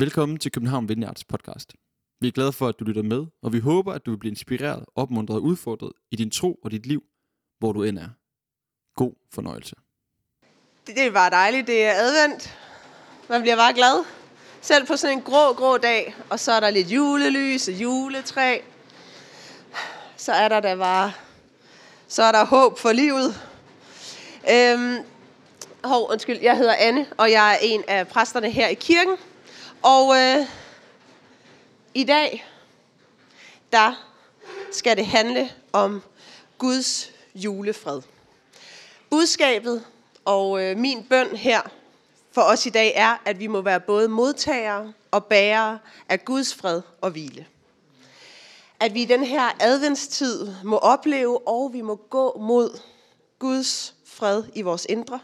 Velkommen til København Vineyards podcast. Vi er glade for, at du lytter med, og vi håber, at du vil blive inspireret, opmuntret og udfordret i din tro og dit liv, hvor du end er. God fornøjelse. Det, det er bare dejligt. Det er advent. Man bliver bare glad. Selv på sådan en grå, grå dag. Og så er der lidt julelys og juletræ. Så er der da bare... Så er der håb for livet. Øhm, hov, undskyld. Jeg hedder Anne, og jeg er en af præsterne her i kirken. Og øh, i dag, der skal det handle om Guds julefred. Budskabet og øh, min bøn her for os i dag er, at vi må være både modtagere og bærere af Guds fred og hvile. At vi i den her adventstid må opleve, og vi må gå mod Guds fred i vores indre.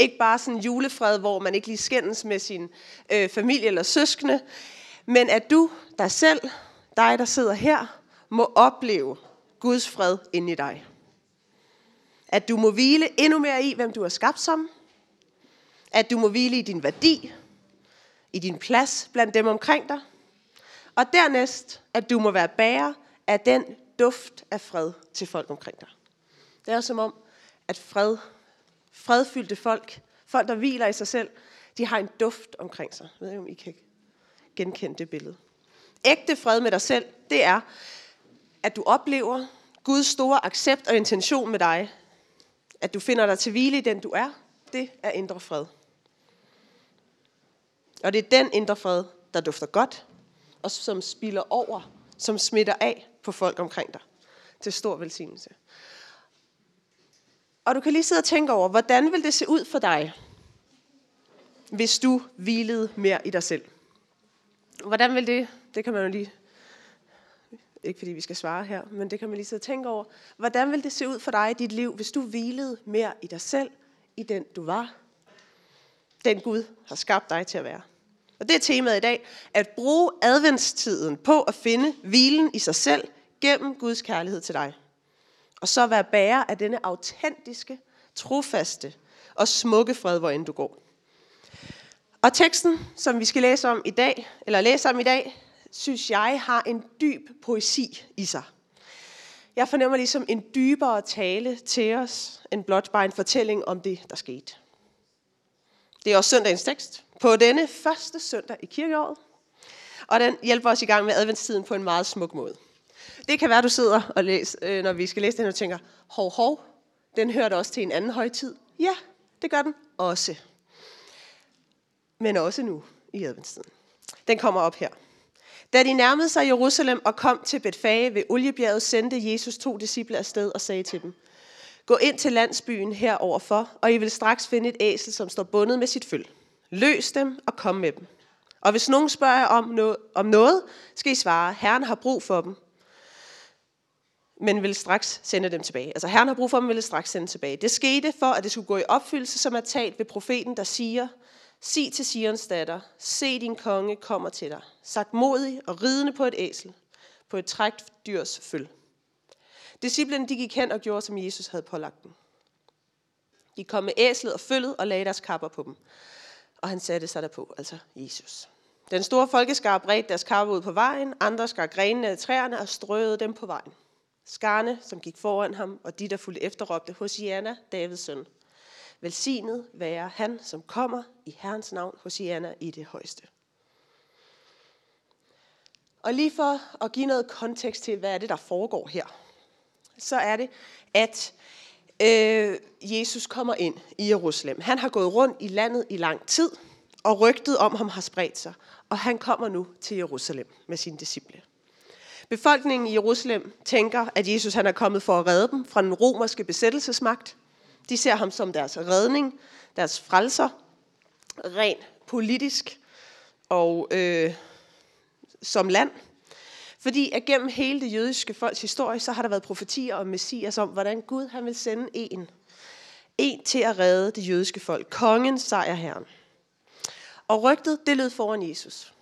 Ikke bare sådan en julefred, hvor man ikke lige skændes med sin øh, familie eller søskende, men at du, dig selv, dig der sidder her, må opleve Guds fred inde i dig. At du må hvile endnu mere i, hvem du er skabt som. At du må hvile i din værdi, i din plads blandt dem omkring dig. Og dernæst, at du må være bærer af den duft af fred til folk omkring dig. Det er som om, at fred, fredfyldte folk, folk der hviler i sig selv, de har en duft omkring sig. Jeg ved ikke, om I kan genkende det billede. Ægte fred med dig selv, det er, at du oplever Guds store accept og intention med dig. At du finder dig til hvile i den, du er. Det er indre fred. Og det er den indre fred, der dufter godt, og som spiller over, som smitter af på folk omkring dig. Til stor velsignelse. Og du kan lige sidde og tænke over, hvordan vil det se ud for dig, hvis du hvilede mere i dig selv? Hvordan vil det, det kan man jo lige, ikke fordi vi skal svare her, men det kan man lige sidde og tænke over. Hvordan vil det se ud for dig i dit liv, hvis du hvilede mere i dig selv, i den du var? Den Gud har skabt dig til at være. Og det er temaet i dag, at bruge adventstiden på at finde hvilen i sig selv gennem Guds kærlighed til dig. Og så være bærer af denne autentiske, trofaste og smukke fred, hvor end du går. Og teksten, som vi skal læse om i dag, eller læse om i dag, synes jeg har en dyb poesi i sig. Jeg fornemmer ligesom en dybere tale til os, end blot bare en fortælling om det, der skete. Det er også søndagens tekst på denne første søndag i kirkeåret, og den hjælper os i gang med adventstiden på en meget smuk måde. Det kan være, du sidder og læser, øh, når vi skal læse den, og tænker, hov, hov, den hørte også til en anden højtid. Ja, det gør den også men også nu i adventstiden. Den kommer op her. Da de nærmede sig Jerusalem og kom til Betfage ved Oliebjerget, sendte Jesus to disciple afsted og sagde til dem, Gå ind til landsbyen heroverfor, og I vil straks finde et æsel, som står bundet med sit føl. Løs dem og kom med dem. Og hvis nogen spørger om, noget, om noget, skal I svare, Herren har brug for dem, men vil straks sende dem tilbage. Altså Herren har brug for dem, ville vil straks sende tilbage. Det skete for, at det skulle gå i opfyldelse, som er talt ved profeten, der siger, sig til Sions datter, se din konge kommer til dig, sagt modig og ridende på et æsel, på et trækt dyrs føl. Disciplen de gik hen og gjorde, som Jesus havde pålagt dem. De kom med æslet og følget og lagde deres kapper på dem. Og han satte sig derpå, altså Jesus. Den store folkeskar bredte deres kapper ud på vejen, andre skar grenene af træerne og strøede dem på vejen. Skarne, som gik foran ham, og de, der fulgte efter, råbte, Hosianna, Davids søn. Velsignet være han, som kommer i Herrens navn, Hosianna i det højeste. Og lige for at give noget kontekst til, hvad er det, der foregår her, så er det, at øh, Jesus kommer ind i Jerusalem. Han har gået rundt i landet i lang tid, og rygtet om ham har spredt sig. Og han kommer nu til Jerusalem med sine disciple. Befolkningen i Jerusalem tænker, at Jesus han er kommet for at redde dem fra den romerske besættelsesmagt. De ser ham som deres redning, deres frelser, rent politisk og øh, som land. Fordi at gennem hele det jødiske folks historie, så har der været profetier om Messias om, hvordan Gud han vil sende en. En til at redde det jødiske folk. Kongen, sejrherren. Og rygtet, det lød foran Jesus.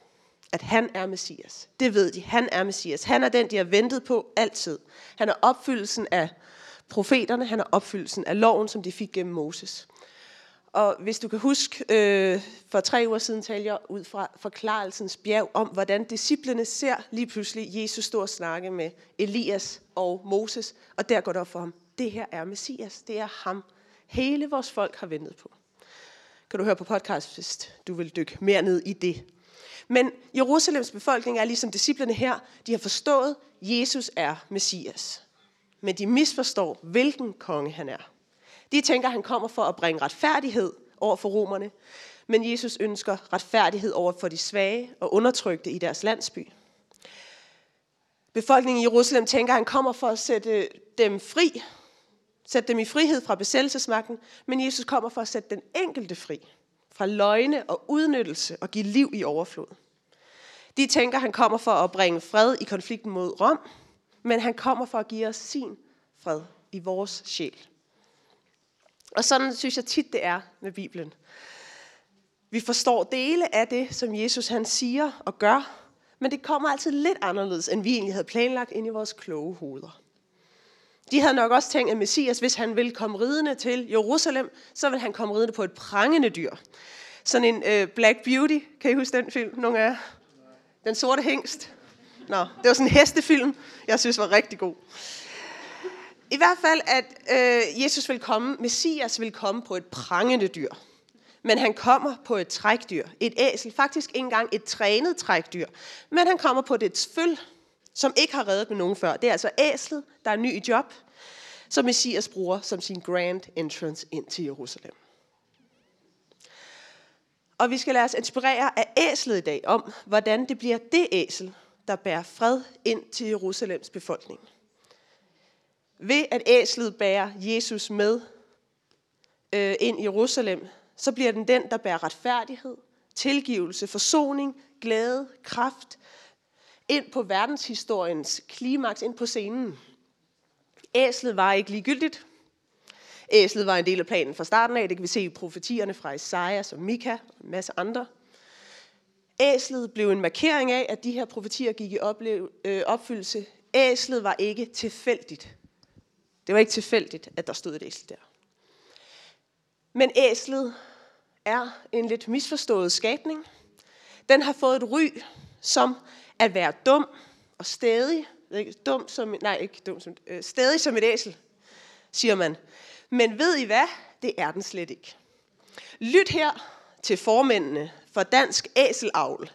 At han er Messias. Det ved de. Han er Messias. Han er den, de har ventet på altid. Han er opfyldelsen af profeterne, han er opfyldelsen af loven, som de fik gennem Moses. Og hvis du kan huske, øh, for tre uger siden talte jeg ud fra forklarelsens bjerg om, hvordan disciplene ser lige pludselig Jesus stå og snakke med Elias og Moses, og der går det op for ham. Det her er Messias. Det er ham. Hele vores folk har ventet på. Kan du høre på podcast, hvis du vil dykke mere ned i det. Men Jerusalems befolkning er ligesom disciplerne her. De har forstået, at Jesus er Messias. Men de misforstår, hvilken konge han er. De tænker, at han kommer for at bringe retfærdighed over for romerne. Men Jesus ønsker retfærdighed over for de svage og undertrykte i deres landsby. Befolkningen i Jerusalem tænker, at han kommer for at sætte dem fri, sætte dem i frihed fra besættelsesmagten, men Jesus kommer for at sætte den enkelte fri fra løgne og udnyttelse og give liv i overflod. De tænker, han kommer for at bringe fred i konflikten mod Rom, men han kommer for at give os sin fred i vores sjæl. Og sådan synes jeg tit, det er med Bibelen. Vi forstår dele af det, som Jesus han siger og gør, men det kommer altid lidt anderledes, end vi egentlig havde planlagt ind i vores kloge hoveder. De havde nok også tænkt, at Messias, hvis han ville komme ridende til Jerusalem, så vil han komme ridende på et prangende dyr. Sådan en øh, Black Beauty, kan I huske den film, nogle af jer? Den sorte hængst. Nå, det var sådan en hestefilm, jeg synes var rigtig god. I hvert fald, at øh, Jesus vil komme, Messias vil komme på et prangende dyr. Men han kommer på et trækdyr, et æsel, faktisk ikke engang et trænet trækdyr. Men han kommer på dets føl, som ikke har reddet med nogen før. Det er altså æslet, der er ny i job, som Messias bruger som sin grand entrance ind til Jerusalem. Og vi skal lade os inspirere af æslet i dag om, hvordan det bliver det æsel, der bærer fred ind til Jerusalems befolkning. Ved at æslet bærer Jesus med øh, ind i Jerusalem, så bliver den den, der bærer retfærdighed, tilgivelse, forsoning, glæde, kraft ind på verdenshistoriens klimaks, ind på scenen. Æslet var ikke ligegyldigt. Æslet var en del af planen fra starten af. Det kan vi se i profetierne fra Isaias og Mika og en masse andre. Æslet blev en markering af, at de her profetier gik i øh, opfyldelse. Æslet var ikke tilfældigt. Det var ikke tilfældigt, at der stod et æsel der. Men æslet er en lidt misforstået skabning. Den har fået et ry som at være dum og stedig. Dum som, nej, ikke dum som, øh, stedig som et æsel, siger man. Men ved I hvad? Det er den slet ikke. Lyt her til formændene for Dansk Æselavl.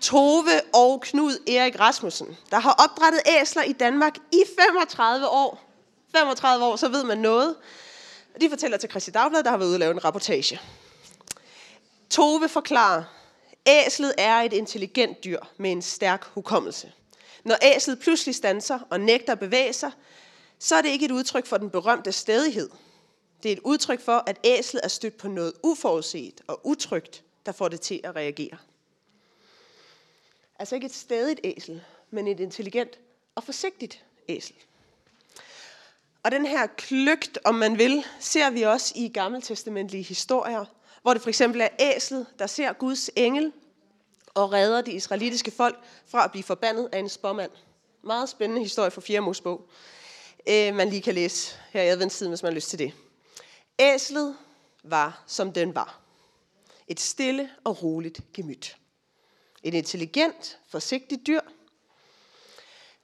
Tove og Knud Erik Rasmussen, der har opdrettet æsler i Danmark i 35 år. 35 år, så ved man noget. De fortæller til Christi Dagblad, der har været ude og lave en rapportage. Tove forklarer, æslet er et intelligent dyr med en stærk hukommelse. Når æslet pludselig standser og nægter at bevæge sig, så er det ikke et udtryk for den berømte stedighed. Det er et udtryk for, at æslet er stødt på noget uforudset og utrygt, der får det til at reagere. Altså ikke et stedigt æsel, men et intelligent og forsigtigt æsel. Og den her kløgt, om man vil, ser vi også i gammeltestamentlige historier, hvor det for eksempel er æslet, der ser Guds engel og redder det israelitiske folk fra at blive forbandet af en spåmand. Meget spændende historie fra 4. Mosebog, øh, man lige kan læse her i adventstiden, hvis man har lyst til det. Æslet var, som den var. Et stille og roligt gemyt. Et intelligent, forsigtigt dyr.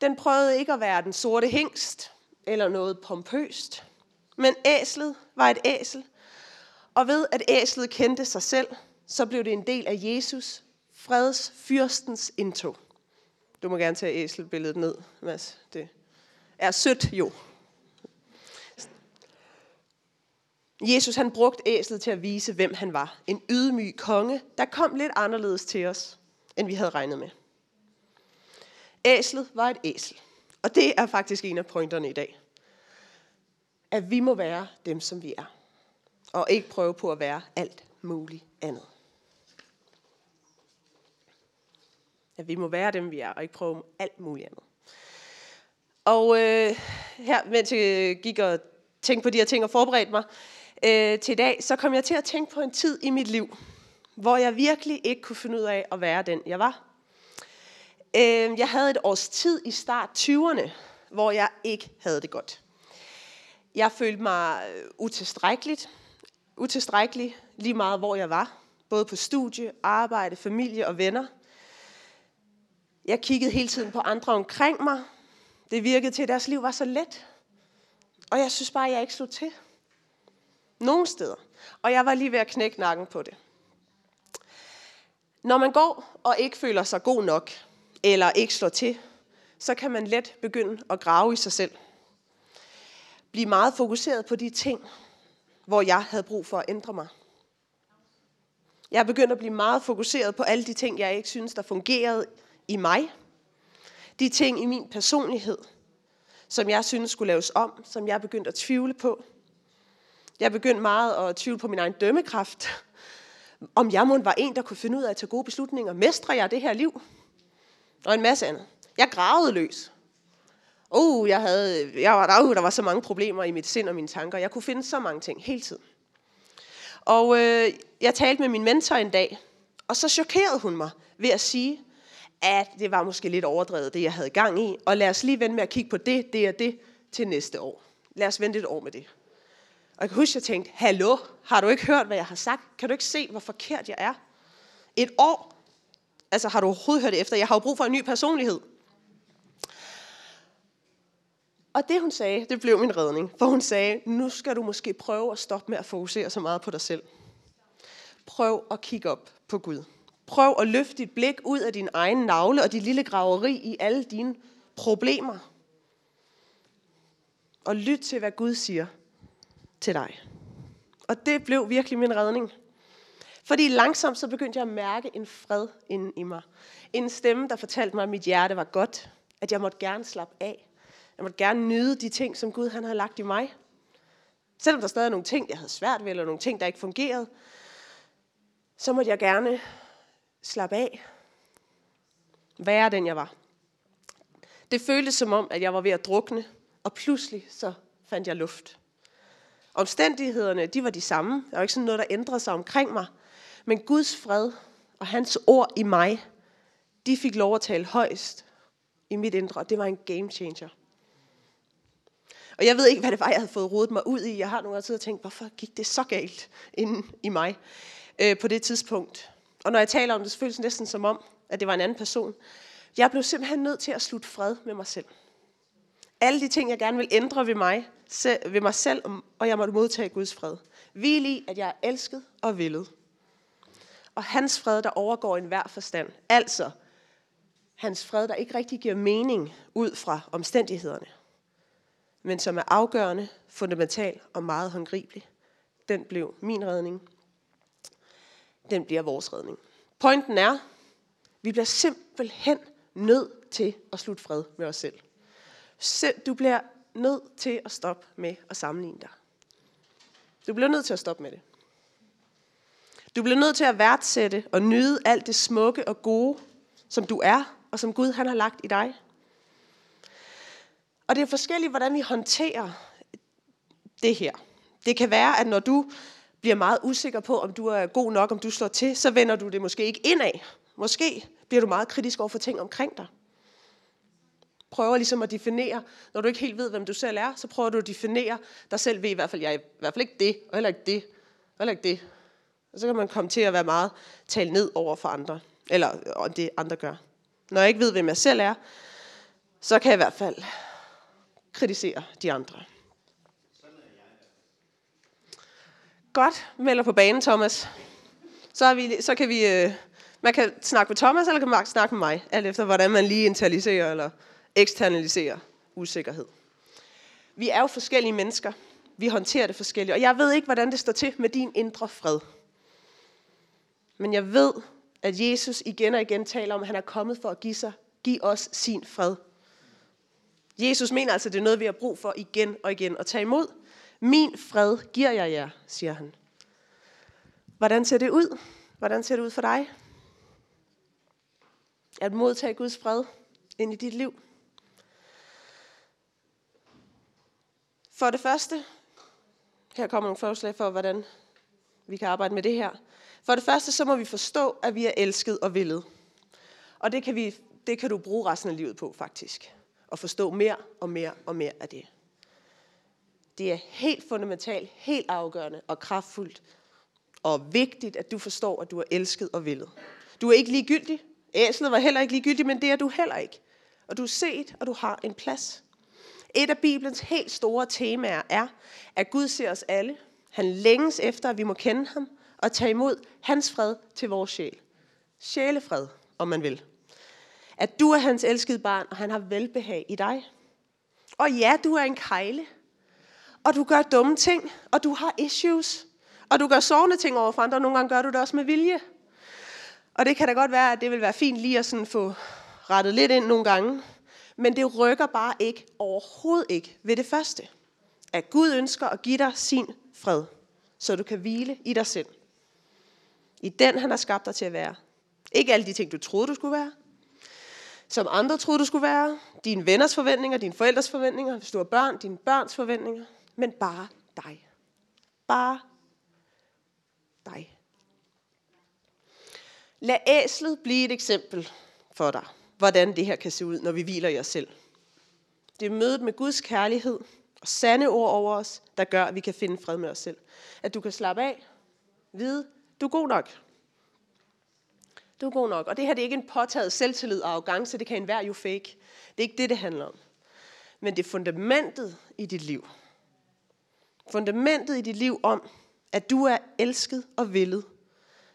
Den prøvede ikke at være den sorte hængst, eller noget pompøst. Men æslet var et æsel, og ved at æslet kendte sig selv, så blev det en del af Jesus, freds fyrstens indtog. Du må gerne tage æselbilledet ned, Mads. Det er sødt jo. Jesus han brugte æslet til at vise, hvem han var. En ydmyg konge, der kom lidt anderledes til os, end vi havde regnet med. Æslet var et æsel. Og det er faktisk en af pointerne i dag. At vi må være dem, som vi er. Og ikke prøve på at være alt muligt andet. At vi må være dem, vi er, og ikke prøve alt muligt andet. Og øh, her, mens jeg gik og tænkte på de her ting og forberedte mig øh, til i dag, så kom jeg til at tænke på en tid i mit liv, hvor jeg virkelig ikke kunne finde ud af at være den, jeg var. Øh, jeg havde et års tid i start 20'erne, hvor jeg ikke havde det godt. Jeg følte mig øh, utilstrækkeligt utilstrækkelig, lige meget hvor jeg var. Både på studie, arbejde, familie og venner. Jeg kiggede hele tiden på andre omkring mig. Det virkede til, at deres liv var så let. Og jeg synes bare, at jeg ikke slog til. Nogle steder. Og jeg var lige ved at knække nakken på det. Når man går og ikke føler sig god nok, eller ikke slår til, så kan man let begynde at grave i sig selv. Blive meget fokuseret på de ting, hvor jeg havde brug for at ændre mig. Jeg er begyndt at blive meget fokuseret på alle de ting, jeg ikke synes, der fungerede i mig. De ting i min personlighed, som jeg synes skulle laves om, som jeg er begyndt at tvivle på. Jeg er begyndt meget at tvivle på min egen dømmekraft. Om jeg må var en, der kunne finde ud af at tage gode beslutninger. Mestrer jeg det her liv? Og en masse andet. Jeg gravede løs. Oh, jeg havde, jeg var, oh, der var så mange problemer i mit sind og mine tanker. Jeg kunne finde så mange ting hele tiden. Og øh, jeg talte med min mentor en dag, og så chokerede hun mig ved at sige, at det var måske lidt overdrevet, det jeg havde gang i, og lad os lige vende med at kigge på det, det og det til næste år. Lad os vente et år med det. Og jeg kan huske, at jeg tænkte, hallo, har du ikke hørt, hvad jeg har sagt? Kan du ikke se, hvor forkert jeg er? Et år? Altså, har du overhovedet hørt det efter? Jeg har jo brug for en ny personlighed. Og det hun sagde, det blev min redning. For hun sagde, nu skal du måske prøve at stoppe med at fokusere så meget på dig selv. Prøv at kigge op på Gud. Prøv at løfte dit blik ud af din egen navle og dit lille graveri i alle dine problemer. Og lyt til, hvad Gud siger til dig. Og det blev virkelig min redning. Fordi langsomt så begyndte jeg at mærke en fred inden i mig. En stemme, der fortalte mig, at mit hjerte var godt. At jeg måtte gerne slappe af. Jeg måtte gerne nyde de ting, som Gud han havde lagt i mig. Selvom der stadig er nogle ting, jeg havde svært ved, eller nogle ting, der ikke fungerede, så måtte jeg gerne slappe af. Være den, jeg var. Det føltes som om, at jeg var ved at drukne, og pludselig så fandt jeg luft. Omstændighederne, de var de samme. Der var ikke sådan noget, der ændrede sig omkring mig. Men Guds fred og hans ord i mig, de fik lov at tale højst i mit indre, det var en game changer. Og jeg ved ikke, hvad det var, jeg havde fået rodet mig ud i. Jeg har nogle gange siddet og tænkt, hvorfor gik det så galt inden i mig øh, på det tidspunkt. Og når jeg taler om det, så føles det næsten som om, at det var en anden person. Jeg blev simpelthen nødt til at slutte fred med mig selv. Alle de ting, jeg gerne vil ændre ved mig, ved mig selv, og jeg måtte modtage Guds fred. Hvil i, at jeg er elsket og villet. Og hans fred, der overgår enhver forstand. Altså, hans fred, der ikke rigtig giver mening ud fra omstændighederne men som er afgørende, fundamental og meget håndgribelig. Den blev min redning. Den bliver vores redning. Pointen er, vi bliver simpelthen nødt til at slutte fred med os selv. Du bliver nødt til at stoppe med at sammenligne dig. Du bliver nødt til at stoppe med det. Du bliver nødt til at værdsætte og nyde alt det smukke og gode, som du er, og som Gud han har lagt i dig. Og det er forskelligt, hvordan vi håndterer det her. Det kan være, at når du bliver meget usikker på, om du er god nok, om du slår til, så vender du det måske ikke indad. Måske bliver du meget kritisk over for ting omkring dig. Prøver ligesom at definere, når du ikke helt ved, hvem du selv er, så prøver du at definere dig selv ved i hvert fald, jeg er i hvert fald ikke det, og heller ikke det, og heller ikke det. Og så kan man komme til at være meget tale ned over for andre, eller det andre gør. Når jeg ikke ved, hvem jeg selv er, så kan jeg i hvert fald kritisere de andre. Godt, melder på banen, Thomas. Så, er vi, så kan vi, øh, man kan snakke med Thomas, eller kan man snakke med mig, alt efter hvordan man lige internaliserer eller eksternaliserer usikkerhed. Vi er jo forskellige mennesker. Vi håndterer det forskelligt. Og jeg ved ikke, hvordan det står til med din indre fred. Men jeg ved, at Jesus igen og igen taler om, at han er kommet for at give, sig, give os sin fred. Jesus mener altså, at det er noget, vi har brug for igen og igen at tage imod. Min fred giver jeg jer, siger han. Hvordan ser det ud? Hvordan ser det ud for dig? At modtage Guds fred ind i dit liv. For det første, her kommer nogle forslag for, hvordan vi kan arbejde med det her. For det første, så må vi forstå, at vi er elsket og villet. Og det kan, vi, det kan du bruge resten af livet på, faktisk og forstå mere og mere og mere af det. Det er helt fundamentalt, helt afgørende og kraftfuldt og vigtigt, at du forstår, at du er elsket og villet. Du er ikke ligegyldig. Æslet var heller ikke ligegyldig, men det er du heller ikke. Og du er set, og du har en plads. Et af Bibelens helt store temaer er, at Gud ser os alle. Han længes efter, at vi må kende ham og tage imod hans fred til vores sjæl. Sjælefred, om man vil. At du er hans elskede barn, og han har velbehag i dig. Og ja, du er en kejle. Og du gør dumme ting, og du har issues. Og du gør sårende ting over for andre, og nogle gange gør du det også med vilje. Og det kan da godt være, at det vil være fint lige at sådan få rettet lidt ind nogle gange. Men det rykker bare ikke, overhovedet ikke, ved det første. At Gud ønsker at give dig sin fred, så du kan hvile i dig selv. I den, han har skabt dig til at være. Ikke alle de ting, du troede, du skulle være. Som andre troede, du skulle være. Dine venners forventninger, dine forældres forventninger. Hvis du har børn, dine børns forventninger. Men bare dig. Bare dig. Lad æslet blive et eksempel for dig, hvordan det her kan se ud, når vi hviler i os selv. Det er mødet med Guds kærlighed og sande ord over os, der gør, at vi kan finde fred med os selv. At du kan slappe af, vide, du er god nok. Du er god nok. Og det her det er ikke en påtaget selvtillid og arrogance, det kan enhver jo fake. Det er ikke det, det handler om. Men det er fundamentet i dit liv. Fundamentet i dit liv om, at du er elsket og villet.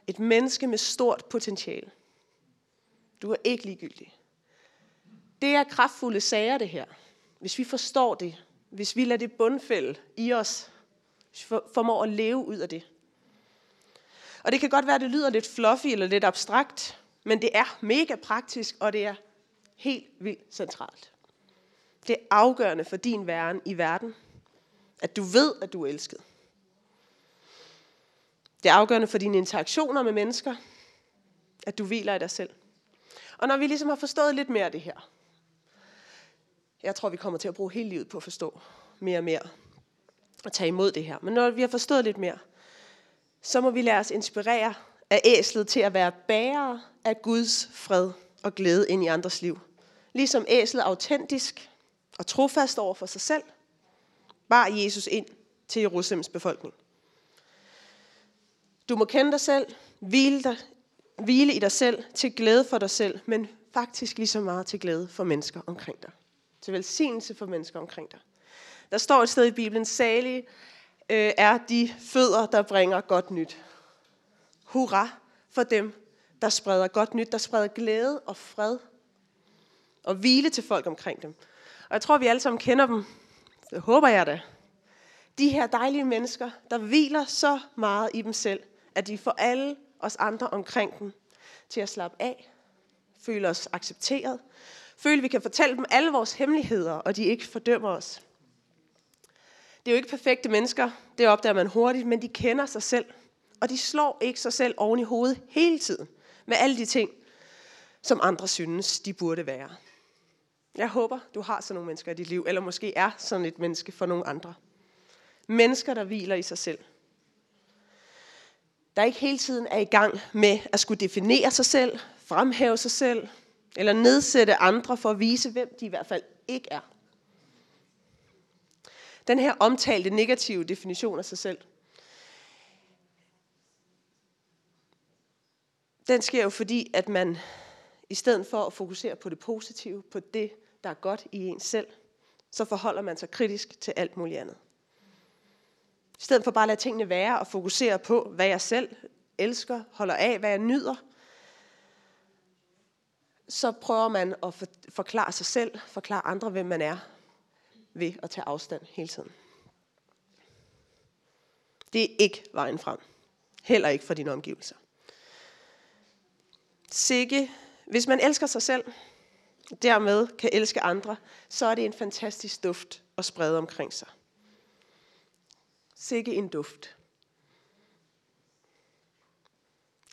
Et menneske med stort potentiale. Du er ikke ligegyldig. Det er kraftfulde sager, det her. Hvis vi forstår det, hvis vi lader det bundfælde i os, hvis vi formår at leve ud af det. Og det kan godt være, at det lyder lidt fluffy eller lidt abstrakt, men det er mega praktisk, og det er helt vildt centralt. Det er afgørende for din væren i verden, at du ved, at du er elsket. Det er afgørende for dine interaktioner med mennesker, at du hviler i dig selv. Og når vi ligesom har forstået lidt mere af det her, jeg tror, vi kommer til at bruge hele livet på at forstå mere og mere og tage imod det her. Men når vi har forstået lidt mere, så må vi lade os inspirere af æslet til at være bærere af Guds fred og glæde ind i andres liv. Ligesom æslet autentisk og trofast over for sig selv, bar Jesus ind til Jerusalems befolkning. Du må kende dig selv, hvile, dig, hvile i dig selv, til glæde for dig selv, men faktisk lige så meget til glæde for mennesker omkring dig. Til velsignelse for mennesker omkring dig. Der står et sted i Bibelen, salige øh, er de fødder, der bringer godt nyt. Hurra for dem, der spreder godt nyt, der spreder glæde og fred og hvile til folk omkring dem. Og jeg tror, vi alle sammen kender dem. Det håber jeg da. De her dejlige mennesker, der hviler så meget i dem selv, at de får alle os andre omkring dem til at slappe af, føle os accepteret, føle, at vi kan fortælle dem alle vores hemmeligheder, og de ikke fordømmer os. Det er jo ikke perfekte mennesker, det opdager man hurtigt, men de kender sig selv. Og de slår ikke sig selv oven i hovedet hele tiden med alle de ting, som andre synes, de burde være. Jeg håber, du har sådan nogle mennesker i dit liv, eller måske er sådan et menneske for nogle andre. Mennesker, der hviler i sig selv. Der ikke hele tiden er i gang med at skulle definere sig selv, fremhæve sig selv, eller nedsætte andre for at vise, hvem de i hvert fald ikke er. Den her omtalte negative definition af sig selv, den sker jo fordi, at man i stedet for at fokusere på det positive, på det, der er godt i en selv, så forholder man sig kritisk til alt muligt andet. I stedet for bare at lade tingene være og fokusere på, hvad jeg selv elsker, holder af, hvad jeg nyder, så prøver man at forklare sig selv, forklare andre, hvem man er, ved at tage afstand hele tiden. Det er ikke vejen frem. Heller ikke for dine omgivelser. Sikke, hvis man elsker sig selv, dermed kan elske andre, så er det en fantastisk duft at sprede omkring sig. Sikke en duft.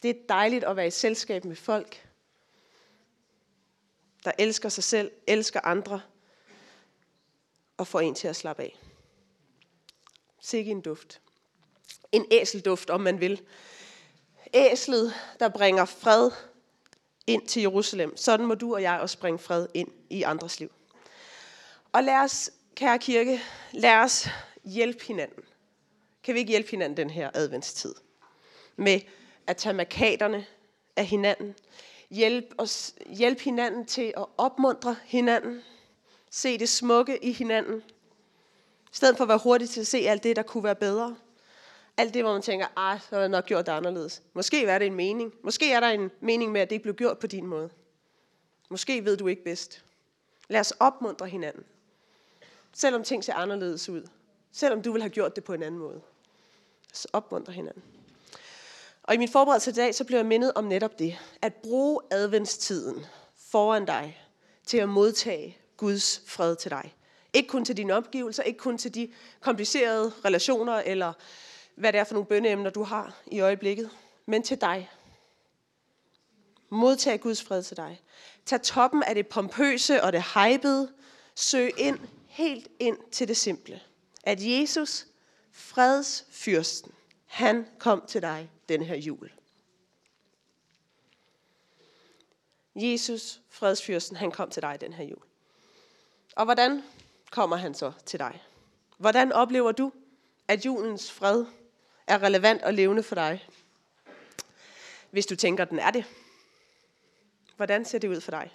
Det er dejligt at være i selskab med folk, der elsker sig selv, elsker andre, og får en til at slappe af. Sikke en duft. En æselduft, om man vil. Æslet, der bringer fred ind til Jerusalem. Sådan må du og jeg også bringe fred ind i andres liv. Og lad os, kære kirke, lad os hjælpe hinanden? Kan vi ikke hjælpe hinanden den her adventstid? Med at tage markaterne af hinanden. Hjælp, os, hjælp hinanden til at opmuntre hinanden. Se det smukke i hinanden. I stedet for at være hurtig til at se alt det, der kunne være bedre. Alt det, hvor man tænker, ej, så har jeg nok gjort det anderledes. Måske er det en mening. Måske er der en mening med, at det ikke blev gjort på din måde. Måske ved du ikke bedst. Lad os opmuntre hinanden. Selvom ting ser anderledes ud. Selvom du vil have gjort det på en anden måde. Så opmuntre hinanden. Og i min forberedelse i dag, så blev jeg mindet om netop det. At bruge adventstiden foran dig til at modtage Guds fred til dig. Ikke kun til dine omgivelser, ikke kun til de komplicerede relationer, eller hvad det er for nogle bønneemner, du har i øjeblikket, men til dig. Modtag Guds fred til dig. Tag toppen af det pompøse og det hypede. Søg ind, helt ind til det simple. At Jesus, fredsfyrsten, han kom til dig den her jul. Jesus, fredsfyrsten, han kom til dig den her jul. Og hvordan kommer han så til dig? Hvordan oplever du, at julens fred er relevant og levende for dig? Hvis du tænker, den er det. Hvordan ser det ud for dig?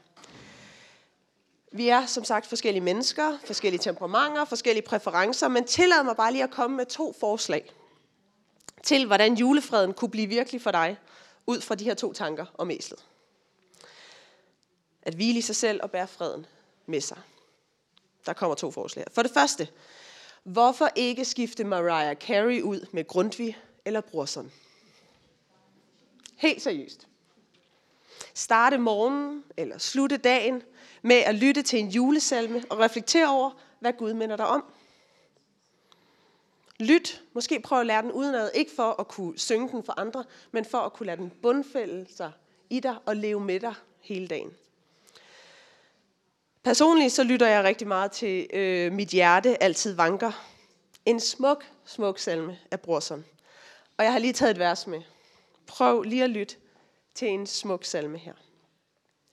Vi er som sagt forskellige mennesker, forskellige temperamenter, forskellige præferencer, men tillad mig bare lige at komme med to forslag til, hvordan julefreden kunne blive virkelig for dig, ud fra de her to tanker om æslet. At hvile i sig selv og bære freden med sig. Der kommer to forslag. For det første, hvorfor ikke skifte Mariah Carey ud med Grundtvig eller Brorson? Helt seriøst. Starte morgenen eller slutte dagen med at lytte til en julesalme og reflektere over, hvad Gud minder dig om. Lyt, måske prøv at lære den udenad, ikke for at kunne synge den for andre, men for at kunne lade den bundfælde sig i dig og leve med dig hele dagen. Personligt så lytter jeg rigtig meget til øh, Mit hjerte altid vanker. En smuk, smuk salme af Brorson. Og jeg har lige taget et vers med. Prøv lige at lytte til en smuk salme her.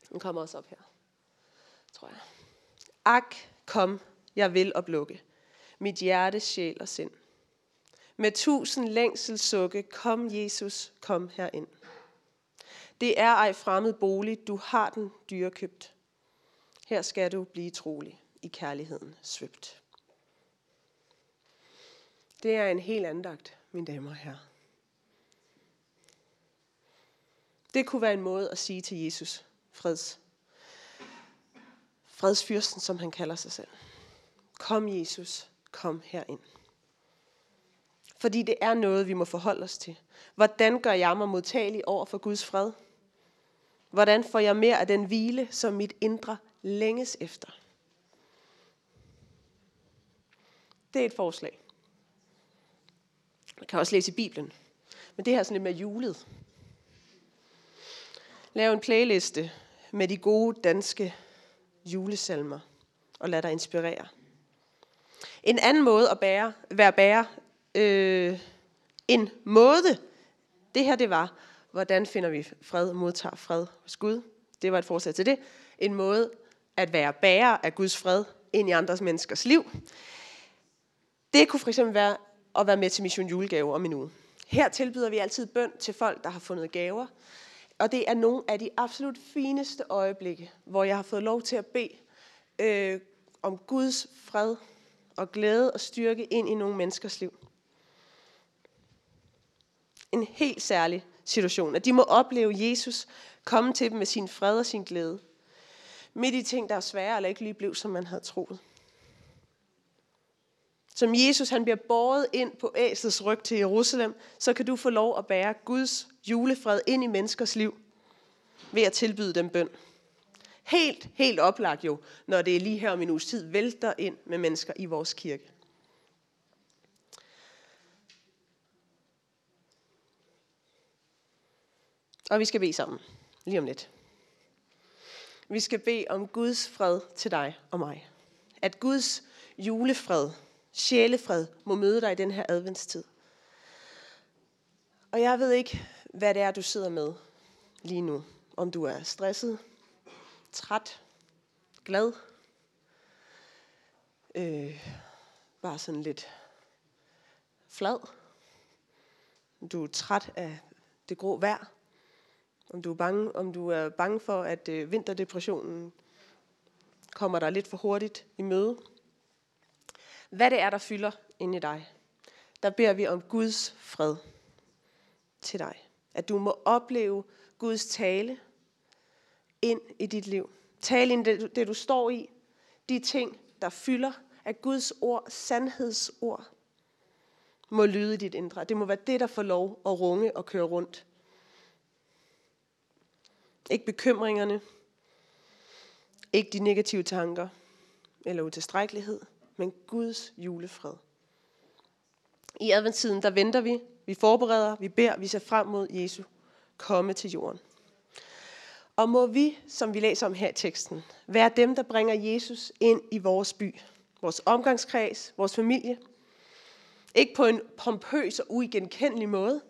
Den kommer også op her, tror jeg. Ak, kom, jeg vil oplukke. Mit hjerte, sjæl og sind. Med tusind længselssukke, kom Jesus, kom herind. Det er ej fremmed bolig, du har den dyrekøbt. Her skal du blive trolig i kærligheden svøbt. Det er en helt andagt, mine damer og herrer. Det kunne være en måde at sige til Jesus, freds, fredsfyrsten, som han kalder sig selv. Kom Jesus, kom herind. Fordi det er noget, vi må forholde os til. Hvordan gør jeg mig modtagelig over for Guds fred? Hvordan får jeg mere af den hvile, som mit indre længes efter? Det er et forslag. Man kan også læse i Bibelen. Men det her er sådan lidt med julet. Lav en playliste med de gode danske julesalmer, og lad dig inspirere. En anden måde at bære, være bære, øh, en måde, det her det var, hvordan finder vi fred, modtager fred hos Gud. Det var et forslag til det. En måde at være bærer af Guds fred ind i andres menneskers liv. Det kunne for eksempel være at være med til Mission Julegave om en uge. Her tilbyder vi altid bøn til folk, der har fundet gaver. Og det er nogle af de absolut fineste øjeblikke, hvor jeg har fået lov til at bede øh, om Guds fred og glæde og styrke ind i nogle menneskers liv. En helt særlig situation, at de må opleve Jesus komme til dem med sin fred og sin glæde. Midt i ting, der er svære eller ikke lige blev, som man havde troet. Som Jesus han bliver båret ind på æslets ryg til Jerusalem, så kan du få lov at bære Guds julefred ind i menneskers liv ved at tilbyde dem bøn. Helt, helt oplagt jo, når det er lige her om en uges tid, vælter ind med mennesker i vores kirke. Og vi skal bede sammen, lige om lidt. Vi skal bede om Guds fred til dig og mig. At Guds julefred, sjælefred, må møde dig i den her adventstid. Og jeg ved ikke, hvad det er, du sidder med lige nu. Om du er stresset, træt, glad, øh, bare sådan lidt flad, du er træt af det grå vejr, om du er bange, om du er bange for, at øh, vinterdepressionen kommer der lidt for hurtigt i møde. Hvad det er, der fylder ind i dig, der beder vi om Guds fred til dig. At du må opleve Guds tale ind i dit liv. Tale ind det, det du står i. De ting, der fylder af Guds ord, sandhedsord, må lyde i dit indre. Det må være det, der får lov at runge og køre rundt. Ikke bekymringerne, ikke de negative tanker. Eller utilstrækkelighed, men Guds julefred. I adventstiden, der venter vi, vi forbereder, vi beder, vi ser frem mod Jesu komme til jorden. Og må vi, som vi læser om her i teksten, være dem, der bringer Jesus ind i vores by, vores omgangskreds, vores familie. Ikke på en pompøs og uigenkendelig måde,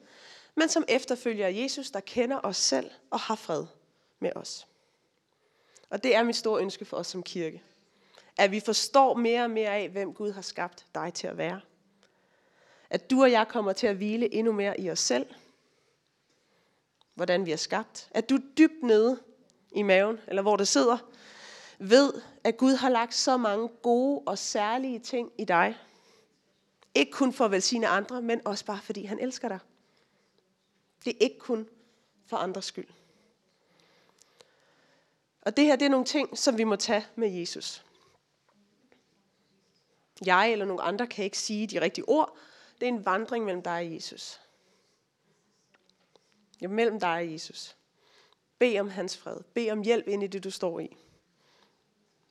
men som efterfølger Jesus, der kender os selv og har fred med os. Og det er mit store ønske for os som kirke. At vi forstår mere og mere af, hvem Gud har skabt dig til at være. At du og jeg kommer til at hvile endnu mere i os selv. Hvordan vi er skabt. At du dybt nede i maven, eller hvor det sidder, ved, at Gud har lagt så mange gode og særlige ting i dig. Ikke kun for at velsigne andre, men også bare fordi han elsker dig. Det er ikke kun for andres skyld. Og det her, det er nogle ting, som vi må tage med Jesus. Jeg eller nogle andre kan ikke sige de rigtige ord. Det er en vandring mellem dig og Jesus. Ja, mellem dig og Jesus. Bed om hans fred. Bed om hjælp ind i det, du står i.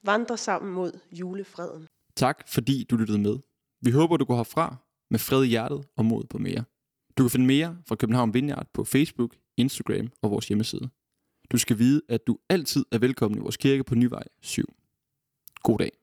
Vandre sammen mod julefreden. Tak fordi du lyttede med. Vi håber, du går herfra med fred i hjertet og mod på mere. Du kan finde mere fra København Vineyard på Facebook, Instagram og vores hjemmeside. Du skal vide, at du altid er velkommen i vores kirke på Nyvej 7. God dag.